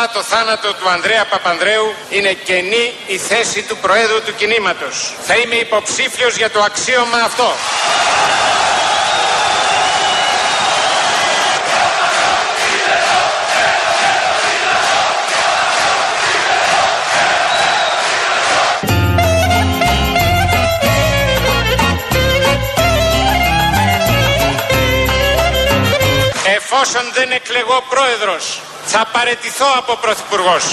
Μετά το θάνατο του Ανδρέα Παπανδρέου είναι κενή η θέση του Προέδρου του κινήματος. Θα είμαι υποψήφιος για το αξίωμα αυτό. Εφόσον δεν εκλεγώ πρόεδρος, θα παρετηθώ από πρωθυπουργός.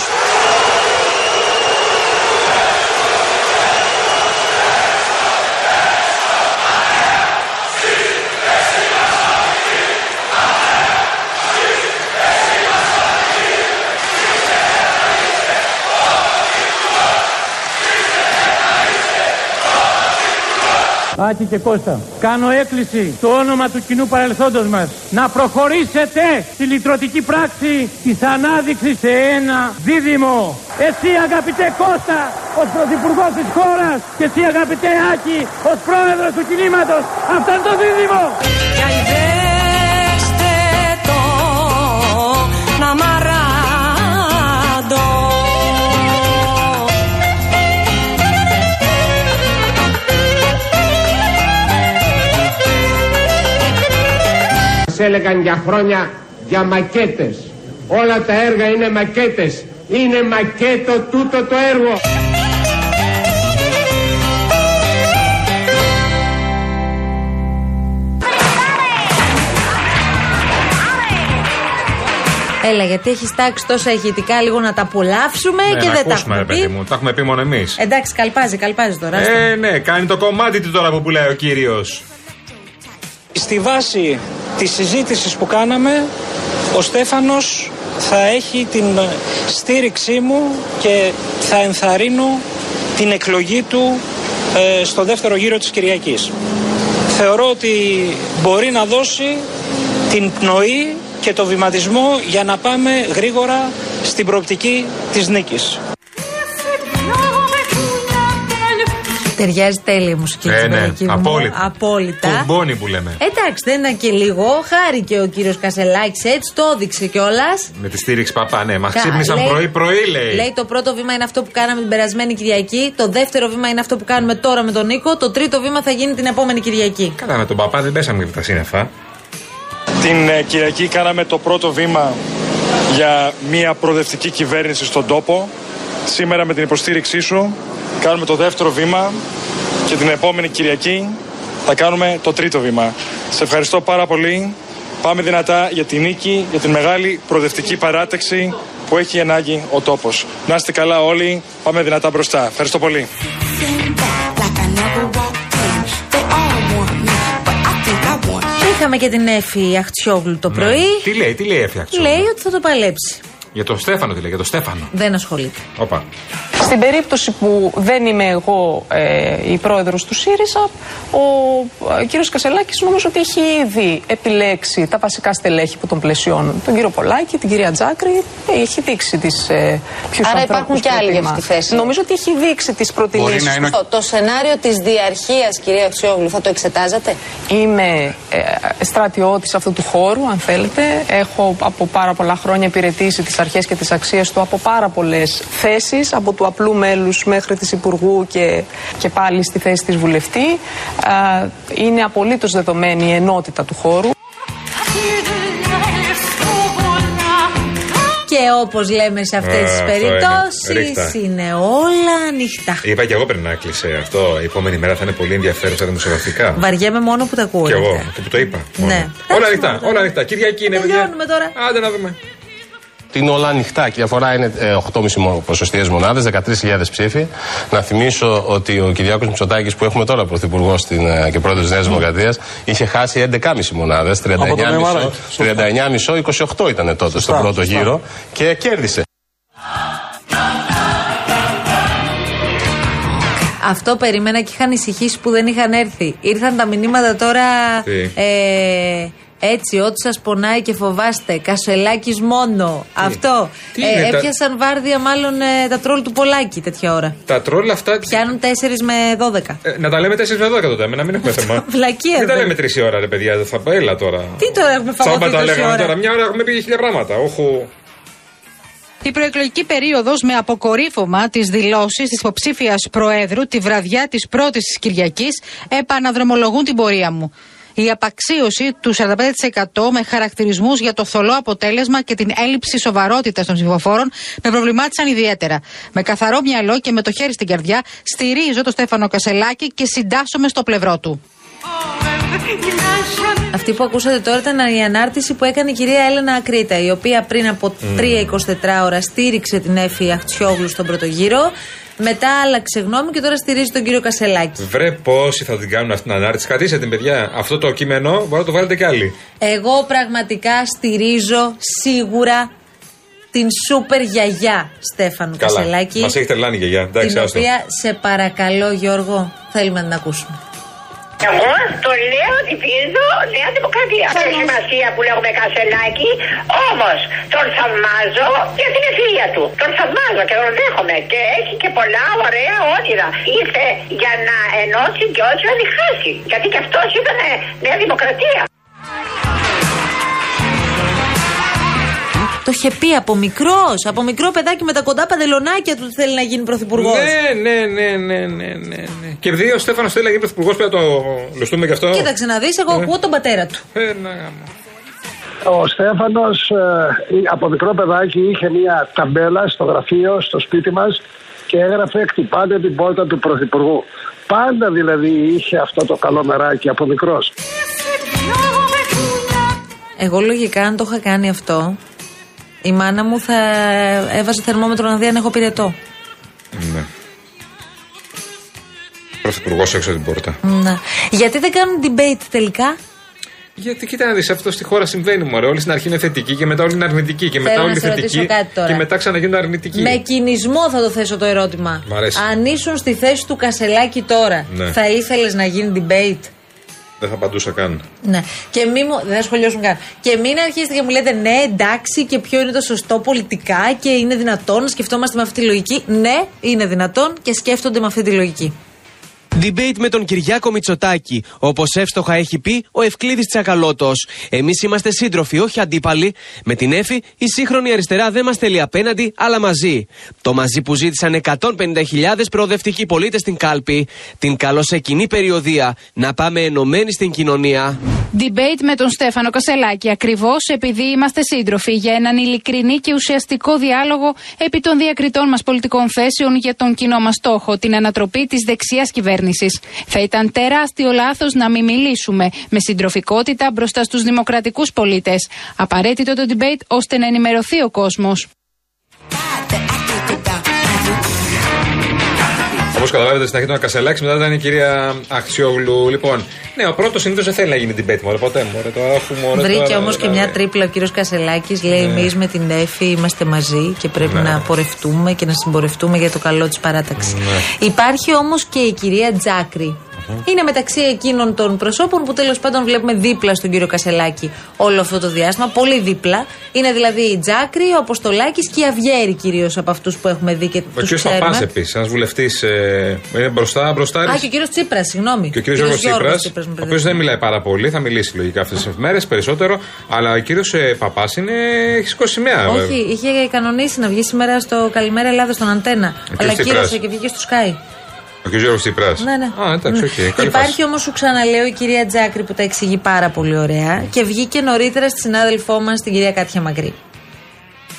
Άκη και Κώστα, κάνω έκκληση στο όνομα του κοινού παρελθόντος μας να προχωρήσετε στη λυτρωτική πράξη της ανάδειξης σε ένα δίδυμο. Εσύ αγαπητέ Κώστα ως πρωθυπουργός της χώρας και εσύ αγαπητέ Άκη ως πρόεδρος του κινήματος. Αυτό είναι το δίδυμο. Έλεγαν για χρόνια για μακέτες. Όλα τα έργα είναι μακέτες. Είναι μακέτο τούτο το έργο. Έλα, γιατί έχεις τάξει τόσα ηχητικά λίγο να τα απολαύσουμε Ναι, και να δεν τα ακούσουμε, έχουμε ρε παιδί πει. μου. Τα έχουμε πει μόνο εμείς. Εντάξει, καλπάζει, καλπάζει τώρα. άστο. Ε, ναι, κάνει το κομμάτι του τώρα που πουλάει ο κύριος. Στη βάση της συζήτησης που κάναμε, ο Στέφανος θα έχει την στήριξή μου και θα ενθαρρύνω την εκλογή του ε, στο δεύτερο γύρο της Κυριακής. Θεωρώ ότι μπορεί να δώσει την πνοή και το βηματισμό για να πάμε γρήγορα στην προοπτική της νίκης. Ταιριάζει τέλεια η μουσική Ε, της ναι, παιδική μου. απόλυτα. Απόλυτα. Τουρμπόνι που λέμε. Εντάξει, δεν ήταν και λίγο. Χάρηκε ο κύριος Κασελάκης, έτσι το έδειξε κιόλας. Με τη στήριξη παπά, ναι. Μα Κα- ξύπνησαν λέει- πρωί-πρωί, λέει. Λέει το πρώτο βήμα είναι αυτό που κάναμε την περασμένη Κυριακή. Το δεύτερο βήμα είναι αυτό που κάνουμε τώρα με τον Νίκο. Το τρίτο βήμα θα γίνει την επόμενη Κυριακή. Καλά, με τον παπά δεν πέσαμε και τα σύννεφα. Την ε, Κυριακή κάναμε το πρώτο βήμα για μια προοδευτική κυβέρνηση στον τόπο. Σήμερα με την υποστήριξή σου κάνουμε το δεύτερο βήμα και την επόμενη Κυριακή θα κάνουμε το τρίτο βήμα. Σε ευχαριστώ πάρα πολύ. Πάμε δυνατά για τη νίκη, για την μεγάλη προοδευτική παράταξη που έχει ανάγκη ο τόπος. Να είστε καλά όλοι, πάμε δυνατά μπροστά. Ευχαριστώ πολύ. Είχαμε και την Εφη Αχτσιόγλου το πρωί. Ναι. Τι λέει, τι λέει έφτιαξε. Λέει ότι θα το παλέψει. Για τον Στέφανο τι λέει, για τον Στέφανο. Δεν ασχολείται. Όπα. Στην περίπτωση που δεν είμαι εγώ ε, η πρόεδρος του ΣΥΡΙΖΑ, ο ε, κύριος Κασελάκης νομίζω ότι έχει ήδη επιλέξει τα βασικά στελέχη που τον πλαισιώνουν. Τον κύριο Πολάκη, την κυρία Τζάκρη, ε, έχει δείξει τις ε, ποιους Άρα ανθρώπους υπάρχουν και άλλοι για προτιμά. αυτή τη θέση. Νομίζω ότι έχει δείξει τις προτιμήσεις να του. είναι Το, το σενάριο της διαρχίας, κυρία Αξιόγλου, θα το εξετάζατε; Είμαι ε, στρατιώτης αυτού του χώρου, αν θέλετε. Έχω από πάρα πολλά χρόνια υπηρετήσει τις αρχές και τις αξίες του από πάρα πολλές θέσεις, από του απλού μέλους μέχρι της Υπουργού και, και πάλι στη θέση της βουλευτή. Ε, είναι απολύτως δεδομένη η ενότητα του χώρου. Και όπως λέμε σε αυτές Α, τι αυτό είναι. περιπτώσει, Ρίχτα. είναι όλα ανοιχτά. Είπα και εγώ πριν να κλείσει αυτό. Η επόμενη μέρα θα είναι πολύ ενδιαφέρουσα δημοσιογραφικά. Βαριέμαι μόνο που τα ακούω. Κι εγώ, αυτά. αυτό που το είπα. μόνο. Ναι. Όλα Εντάξει, ανοιχτά, μόνο. όλα ανοιχτά. Κυριακή είναι, παιδιά. Τελειώνουμε τώρα. Άντε να δούμε. Είναι όλα ανοιχτά και η διαφορά είναι ε, 8,5 ποσοστιαίες μονάδες, 13.000 ψήφοι. Να θυμίσω ότι ο Κυριάκος Μητσοτάκης, που έχουμε τώρα πρωθυπουργός στην, και πρόεδρος της Νέας Δημοκρατίας, είχε χάσει 11,5 μονάδες. 39,5, 39,5, 28 ήταν τότε στον πρώτο γύρο και κέρδισε. Αυτό περίμενα και είχα ανησυχήσει που δεν είχαν έρθει. Ήρθαν τα μηνύματα τώρα. Τι; Ε, έτσι, ό,τι σας πονάει και φοβάστε. Κασελάκις μόνο. Αυτό. Τι ε, είναι τα- έπιασαν βάρδια, μάλλον ε, τα τρόλ του Πολάκη τέτοια ώρα. Τα τρόλ αυτά. Πιάνουν 4 με 12. Ε, να τα λέμε 4 με 12 τότε, να μην έχουμε θέμα. Βλακεία, Δεν τα δεν. λέμε 3 η ώρα, ρε παιδιά. Θα πω, έλα τώρα. Τι τώρα έχουμε Τσάμπα φαγωθεί τα τόση λέγαμε ώρα; τώρα. Μια ώρα έχουμε πει χίλια πράγματα. Όχου. Η προεκλογική περίοδος με αποκορύφωμα τι δηλώσει της υποψήφιας Προέδρου τη βραδιά της πρώτης της Κυριακής επαναδρομολογούν την πορεία μου. Η απαξίωση του 45% με χαρακτηρισμούς για το θολό αποτέλεσμα και την έλλειψη σοβαρότητας των ψηφοφόρων με προβλημάτισαν ιδιαίτερα. Με καθαρό μυαλό και με το χέρι στην καρδιά, στηρίζω τον Στέφανο Κασελάκη και συντάσσομαι στο πλευρό του. Αυτή που ακούσατε τώρα ήταν η ανάρτηση που έκανε η κυρία Έλενα Ακρίτα, η οποία πριν από 3-24 ώρα στήριξε την Εφη Αχτσιόγλου στον πρώτο γύρο. Μετά άλλαξε γνώμη και τώρα στηρίζει τον κύριο Κασελάκη. Βρε πόσοι θα την κάνουν αυτήν την ανάρτηση. Κρατήστε την, παιδιά. Αυτό το κείμενο μπορεί να το βάλετε κι άλλοι. Εγώ πραγματικά στηρίζω σίγουρα την σούπερ γιαγιά Στέφανου Καλά. Κασελάκη. Μας έχει τρελάνει η γιαγιά. Εντάξει, την άστο. οποία σε παρακαλώ Γιώργο θέλουμε να την ακούσουμε. Εγώ το λέω ότι πίζω Νέα Δημοκρατία. Δεν έχει σημασία που λέγουμε Κασελάκη, όμως τον θαυμάζω για την ευφυΐα του. Τον θαυμάζω και τον δέχομαι και έχει και πολλά ωραία όνειρα. Ήρθε για να ενώσει και όσοι θα διχάσει. Γιατί και αυτός ήταν Νέα Δημοκρατία. Το είχε πει από μικρός, από μικρό παιδάκι με τα κοντά παντελονάκια του ότι θέλει να γίνει πρωθυπουργός. Ναι, ναι, ναι, ναι, ναι, ναι, ναι. Και επειδή ο Στέφανος θέλει να γίνει πρωθυπουργός, πρέπει να το λουστούμε κι αυτό. Κοίταξε να δεις, εγώ Ε. ακούω τον πατέρα του. Ε, να γάμο. Ο Στέφανος ε, από μικρό παιδάκι είχε μια ταμπέλα στο γραφείο, στο σπίτι μας και έγραφε «Κτυπάτε την πόρτα του Πρωθυπουργού». Πάντα δηλαδή είχε αυτό το καλό μεράκι από μικρός. Εγώ λογικά, αν το είχα κάνει αυτό, η μάνα μου θα έβαζε θερμόμετρο να δει αν έχω πυρετό. Ναι. Πρωθυπουργό έξω από την πόρτα. Ναι. Γιατί δεν κάνουν debate τελικά; Γιατί κοίτα να δεις, αυτό στη χώρα συμβαίνει μωρέ. Όλοι στην αρχή είναι θετικοί και μετά όλοι είναι αρνητικοί. Και μετά Θέλω να όλοι σε ρωτήσω θετικοί. κάτι τώρα. Και μετά ξαναγίνουν αρνητικοί. Με κινησμό θα το θέσω το ερώτημα. Μ' αρέσει. Αν ήσουν στη θέση του Κασελάκη τώρα, Ναι. θα ήθελες να γίνει debate; Δεν θα απαντούσα καν. Ναι. Και μη μου. Δεν θα σχολιάσουν καν. Και μην αρχίσετε και μου λέτε ναι, εντάξει, και ποιο είναι το σωστό πολιτικά και είναι δυνατόν να σκεφτόμαστε με αυτή τη λογική. Ναι, είναι δυνατόν και σκέφτονται με αυτή τη λογική. Debate με τον Κυριάκο Μητσοτάκη. Όπως εύστοχα έχει πει ο Ευκλήδης Τσακαλώτος. Εμείς είμαστε σύντροφοι, όχι αντίπαλοι. Με την Εφη, η σύγχρονη αριστερά δεν μας θέλει απέναντι, αλλά μαζί. Το μαζί που ζήτησαν 150.000 προοδευτικοί πολίτες στην κάλπη. Την καλώ σε κοινή περιοδία. Να πάμε ενωμένοι στην κοινωνία. Debate με τον Στέφανο Κασελάκη ακριβώς επειδή είμαστε σύντροφοι για έναν ειλικρινή και ουσιαστικό διάλογο επί των διακριτών μας πολιτικών θέσεων για τον κοινό μας στόχο, την ανατροπή της δεξιάς κυβέρνησης. Θα ήταν τεράστιο λάθος να μην μιλήσουμε με συντροφικότητα μπροστά στους δημοκρατικούς πολίτες. Απαραίτητο το debate ώστε να ενημερωθεί ο κόσμος. Όπως καταλάβετε, στην αρχή ήταν ο Κασελάκης, μετά ήταν η κυρία Αχτσιόγλου. Λοιπόν, ναι, ο πρώτος συνήθως δεν θέλει να γίνει debate, μωρέ, ποτέ. Μωρέ, το έχουμε, μωρέ, Βρήκε τώρα, όμως και δηλαδή. μια τρίπλα ο κύριος Κασελάκης. Λέει: Ναι. Εμείς με την Εφη είμαστε μαζί και πρέπει Ναι. να πορευτούμε και να συμπορευτούμε για το καλό της παράταξης. Ναι. Υπάρχει όμως και η κυρία Τζάκρη. Είναι μεταξύ εκείνων των προσώπων που τέλος πάντων βλέπουμε δίπλα στον κύριο Κασελάκη όλο αυτό το διάστημα. Πολύ δίπλα. Είναι δηλαδή η Τζάκρη, ο Αποστολάκης και η Αυγέρη κυρίως από αυτούς που έχουμε δει και Ο τους κύριος ξέρουμε. Παπάς επίσης, ένας βουλευτής. Ε, είναι μπροστά, μπροστά. Α, και ο κύριος Τσίπρας, συγγνώμη. Και ο κύριος Γιώργος Τσίπρας, με ο οποίος δεν μιλάει πάρα πολύ, θα μιλήσει λογικά αυτές τις μέρες περισσότερο. Αλλά ο κύριος Παπάς είναι. έχει σηκώσει σημαία. βέβαια. Όχι, είχε κανονίσει να βγει σήμερα στο Καλημέρα Ελλάδα στον Αντένα. κύριος Αλλά Τσίπρας. κύρωσε και βγήκε στο Sky. Ο κύριος Γιώργος Τσίπρας. Ναι, ναι. Α, εντάξει, οκ. καλή Υπάρχει φάση. όμως, σου ξαναλέω, η κυρία Τζάκρη που τα εξηγεί πάρα πολύ ωραία και βγήκε νωρίτερα στη συνάδελφό μας, την κυρία Κάτια Μαγκρή.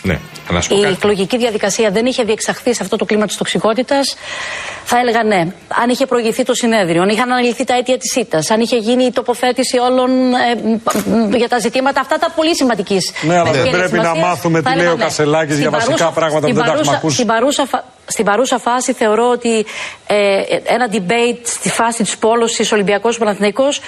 Ναι, να σου πω η κάτι. εκλογική διαδικασία δεν είχε διεξαχθεί σε αυτό το κλίμα της τοξικότητας, θα έλεγα ναι. Αν είχε προηγηθεί το συνέδριο, αν είχαν αναλυθεί τα αίτια της ήττας, αν είχε γίνει η τοποθέτηση όλων ε, μ, για τα ζητήματα αυτά τα πολύ σημαντικά. Ναι, αλλά δεν πρέπει να μάθουμε τι λέει ο Κασελάκης για βασικά πράγματα που δεν τα έχουμε ακούσει. Στην παρούσα, φα- στην παρούσα φάση θεωρώ ότι ε, ένα debate στη φάση της πόλωσης Ολυμπιακός Παναθηναϊκός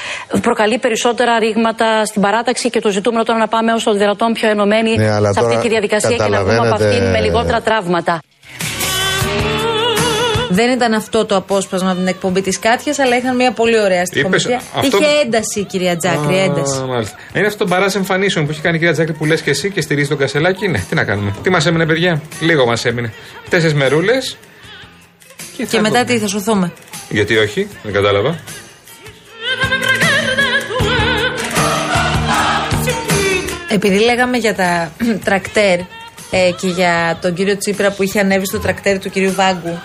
προκαλεί περισσότερα ρήγματα στην παράταξη και το ζητούμενο τώρα να πάμε όσο το δυνατόν πιο ενωμένοι Ναι, αλλά σε αυτή τώρα τη διαδικασία και να βγούμε από καταλαβαίνετε- αυτήν με λιγότερα τραύματα. Δεν ήταν αυτό το απόσπασμα από την εκπομπή της Κάτιας, αλλά είχαν μια πολύ ωραία στοιχομετρία. Είπες, αυτό- Είχε ένταση η κυρία Τζάκρη, Α, ένταση. μάλιστα. Είναι αυτό το μπαράζ εμφανίσεων που έχει κάνει η κυρία Τζάκρη που λες και εσύ και στηρίζει τον Κασελάκη. Ναι, τι να κάνουμε. Τι μας έμεινε, παιδιά; Λίγο μας έμεινε. Τέσσερις μερούλες. Και, μετά τι, θα σωθούμε. Γιατί όχι, δεν κατάλαβα. Επειδή λέγαμε για τα τρακτέρ ε, και για τον κύριο Τσίπρα που είχε ανέβει στο τρακτέρι του κυρίου Βάγκου.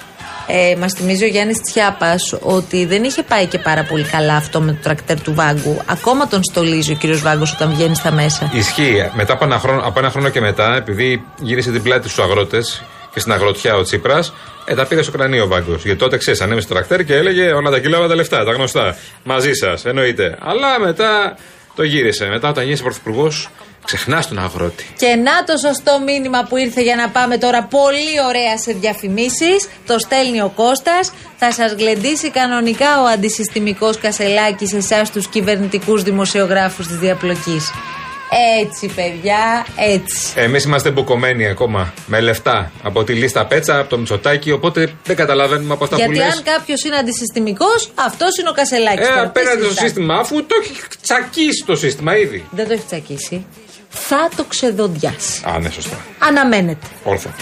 Ε, Μας θυμίζει ο Γιάννης Τσιάπας ότι δεν είχε πάει και πάρα πολύ καλά αυτό με το τρακτέρ του Βάγκου. Ακόμα τον στολίζει ο κύριος Βάγκος όταν βγαίνει στα μέσα. Ισχύει. Μετά από ένα, χρόνο, από ένα χρόνο και μετά, επειδή γύρισε την πλάτη στους αγρότες και στην αγροτιά ο Τσίπρας, ε, τα πήρε στο κρανίο ο Βάγκος. Γιατί τότε ξέρεις, ανέβησε στο τρακτέρ και έλεγε όλα τα κιλά, όλα τα λεφτά, τα γνωστά. Μαζί σας, εννοείται. Αλλά μετά το γύρισε. Μετά όταν γίνει πρωθυπουργός, Ξεχνάς τον αγρότη. Και να το σωστό μήνυμα που ήρθε για να πάμε τώρα πολύ ωραία σε διαφημίσεις. Το στέλνει ο Κώστας. Θα σας γλεντήσει κανονικά ο αντισυστημικός Κασελάκης εσάς τους κυβερνητικούς δημοσιογράφους της διαπλοκής. Έτσι, παιδιά, έτσι. Εμείς είμαστε μπουκωμένοι ακόμα με λεφτά από τη λίστα Πέτσα, από το Μητσοτάκι, οπότε δεν καταλαβαίνουμε από αυτά Γιατί που λες. αν κάποιος είναι αντισυστημικός, αυτός είναι ο Κασελάκης. Ε, απέναντι στο σύστημα, αφού το έχει τσακίσει το σύστημα ήδη. Δεν το έχει τσακίσει. Θα το ξεδοντιάσει. Α, ναι, σωστά. Αναμένεται. Όρθα.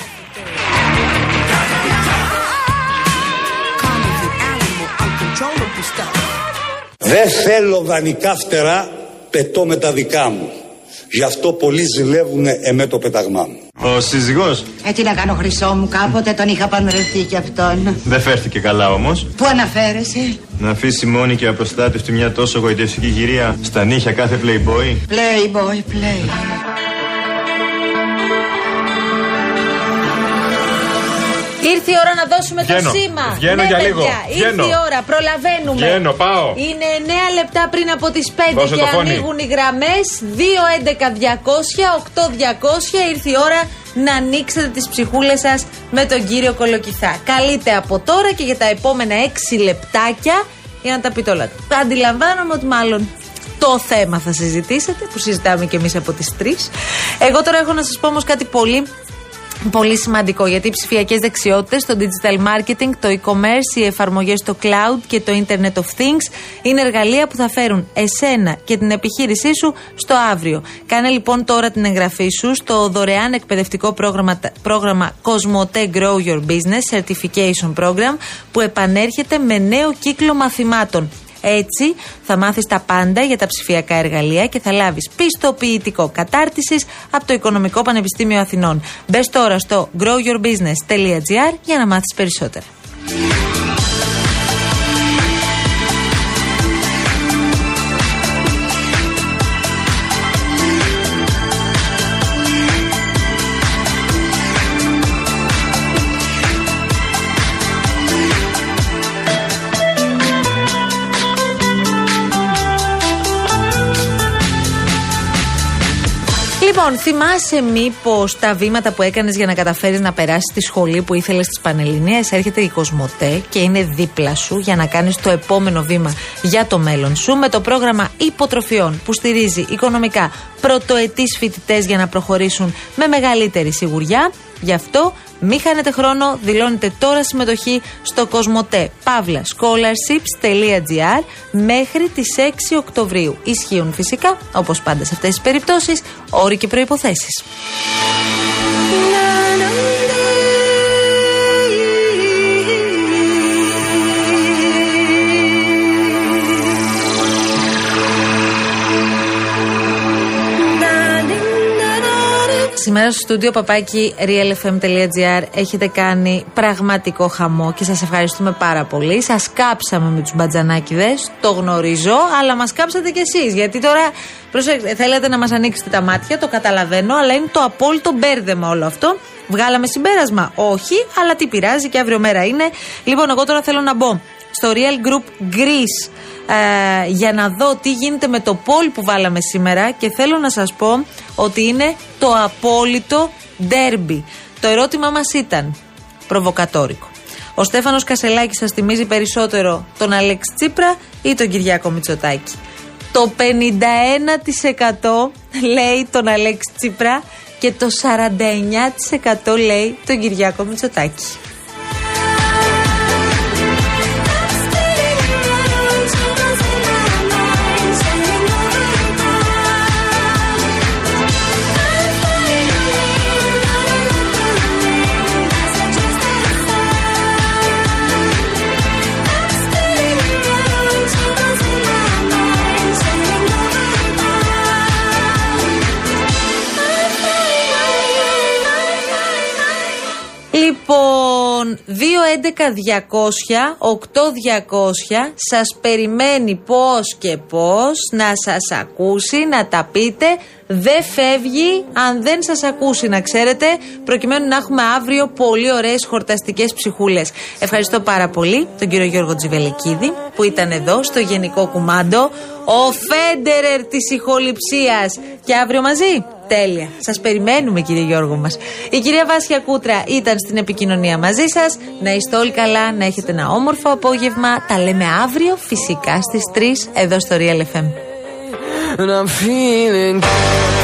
Δεν θέλω δανεικά φτερά, πετώ με τα δικά μου. Γι' αυτό πολλοί ζηλεύουν εμέ το πεταγμά μου. Ο σύζυγός Ε, τι να κάνω χρυσό μου, κάποτε τον είχα παντρευτεί κι αυτόν. δεν φέρθηκε καλά όμως. Πού αναφέρεσαι, Να αφήσει μόνη και απροστάτευτη μια τόσο γοητευτική γυρία στα νύχια κάθε playboy. Playboy, play. Ήρθε η ώρα να δώσουμε Βγαίνω. το σήμα. Βγαίνω ναι, για παιδιά, λίγο. Ήρθε Βγαίνω. η ώρα. Προλαβαίνουμε. Βγαίνω, πάω. Είναι 9 λεπτά πριν από τις 5 Δώσε και το φωνή. ανοίγουν οι γραμμές. 2-11-200-8-200. Ήρθε η ώρα να ανοίξετε τις ψυχούλες σας με τον κύριο Κολοκυθά. Καλείτε από τώρα και για τα επόμενα 6 λεπτάκια για να τα πείτε όλα. Αντιλαμβάνομαι ότι μάλλον το θέμα θα συζητήσετε, που συζητάμε και εμείς από τις 3. Εγώ τώρα έχω να σας πω όμως κάτι πολύ Πολύ σημαντικό γιατί οι ψηφιακές δεξιότητες, το digital marketing, το e-commerce, οι εφαρμογές στο cloud και το Internet of Things είναι εργαλεία που θα φέρουν εσένα και την επιχείρησή σου στο αύριο. Κάνε λοιπόν τώρα την εγγραφή σου στο δωρεάν εκπαιδευτικό πρόγραμμα, πρόγραμμα Cosmote Grow Your Business Certification Program που επανέρχεται με νέο κύκλο μαθημάτων. Έτσι θα μάθεις τα πάντα για τα ψηφιακά εργαλεία και θα λάβεις πιστοποιητικό κατάρτισης από το Οικονομικό Πανεπιστήμιο Αθηνών. Μπες τώρα στο growyourbusiness.gr για να μάθεις περισσότερα. Λοιπόν, θυμάσαι μήπως τα βήματα που έκανες για να καταφέρεις να περάσεις τη σχολή που ήθελες στι Πανελληνίε. Έρχεται η Κοσμοτέ και είναι δίπλα σου για να κάνεις το επόμενο βήμα για το μέλλον σου με το πρόγραμμα υποτροφιών που στηρίζει οικονομικά πρωτοετής φοιτητές για να προχωρήσουν με μεγαλύτερη σιγουριά. Γι' αυτό μην χάνετε χρόνο, δηλώνετε τώρα συμμετοχή στο Κοσμοτέ Παύλα scholarships.gr μέχρι τις 6 Οκτωβρίου. Ισχύουν φυσικά, όπως πάντα σε αυτές τις περιπτώσεις, όροι και προϋποθέσεις. Σήμερα στο στούντιο παπάκι realfm.gr έχετε κάνει πραγματικό χαμό και σας ευχαριστούμε πάρα πολύ. Σας κάψαμε με τους μπατζανάκιδες, το γνωρίζω, αλλά μας κάψατε κι εσείς. Γιατί τώρα προσέξτε, θέλετε να μας ανοίξετε τα μάτια, το καταλαβαίνω, αλλά είναι το απόλυτο μπέρδεμα όλο αυτό. Βγάλαμε συμπέρασμα, όχι, αλλά τι πειράζει και αύριο μέρα είναι. Λοιπόν, εγώ τώρα θέλω να μπω στο Real Group Greece ε, για να δω τι γίνεται με το poll που βάλαμε σήμερα και θέλω να σας πω ότι είναι το απόλυτο ντέρμπι. Το ερώτημά μας ήταν προβοκατόρικο. Ο Στέφανος Κασελάκης σας θυμίζει περισσότερο τον Αλέξη Τσίπρα ή τον Κυριάκο Μητσοτάκη; Το 51% λέει τον Αλέξη Τσίπρα και το 49% λέει τον Κυριάκο Μητσοτάκη. Λοιπόν, 2-11-200-8200 σας περιμένει πώς και πώς να σας ακούσει, να τα πείτε. Δεν φεύγει αν δεν σας ακούσει, να ξέρετε, προκειμένου να έχουμε αύριο πολύ ωραίες χορταστικές ψυχούλες. Ευχαριστώ πάρα πολύ τον κύριο Γιώργο Τζιβελεκίδη που ήταν εδώ στο Γενικό Κουμάντο. Ο Φέντερερ της ηχοληψίας. Και αύριο μαζί. Τέλεια. Σας περιμένουμε, κύριε Γιώργο μας. Η κυρία Βάσια Κούτρα ήταν στην επικοινωνία μαζί σας. Να είστε όλοι καλά, να έχετε ένα όμορφο απόγευμα. Τα λέμε αύριο, φυσικά στις 3 εδώ στο Real FM. I'm free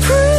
free.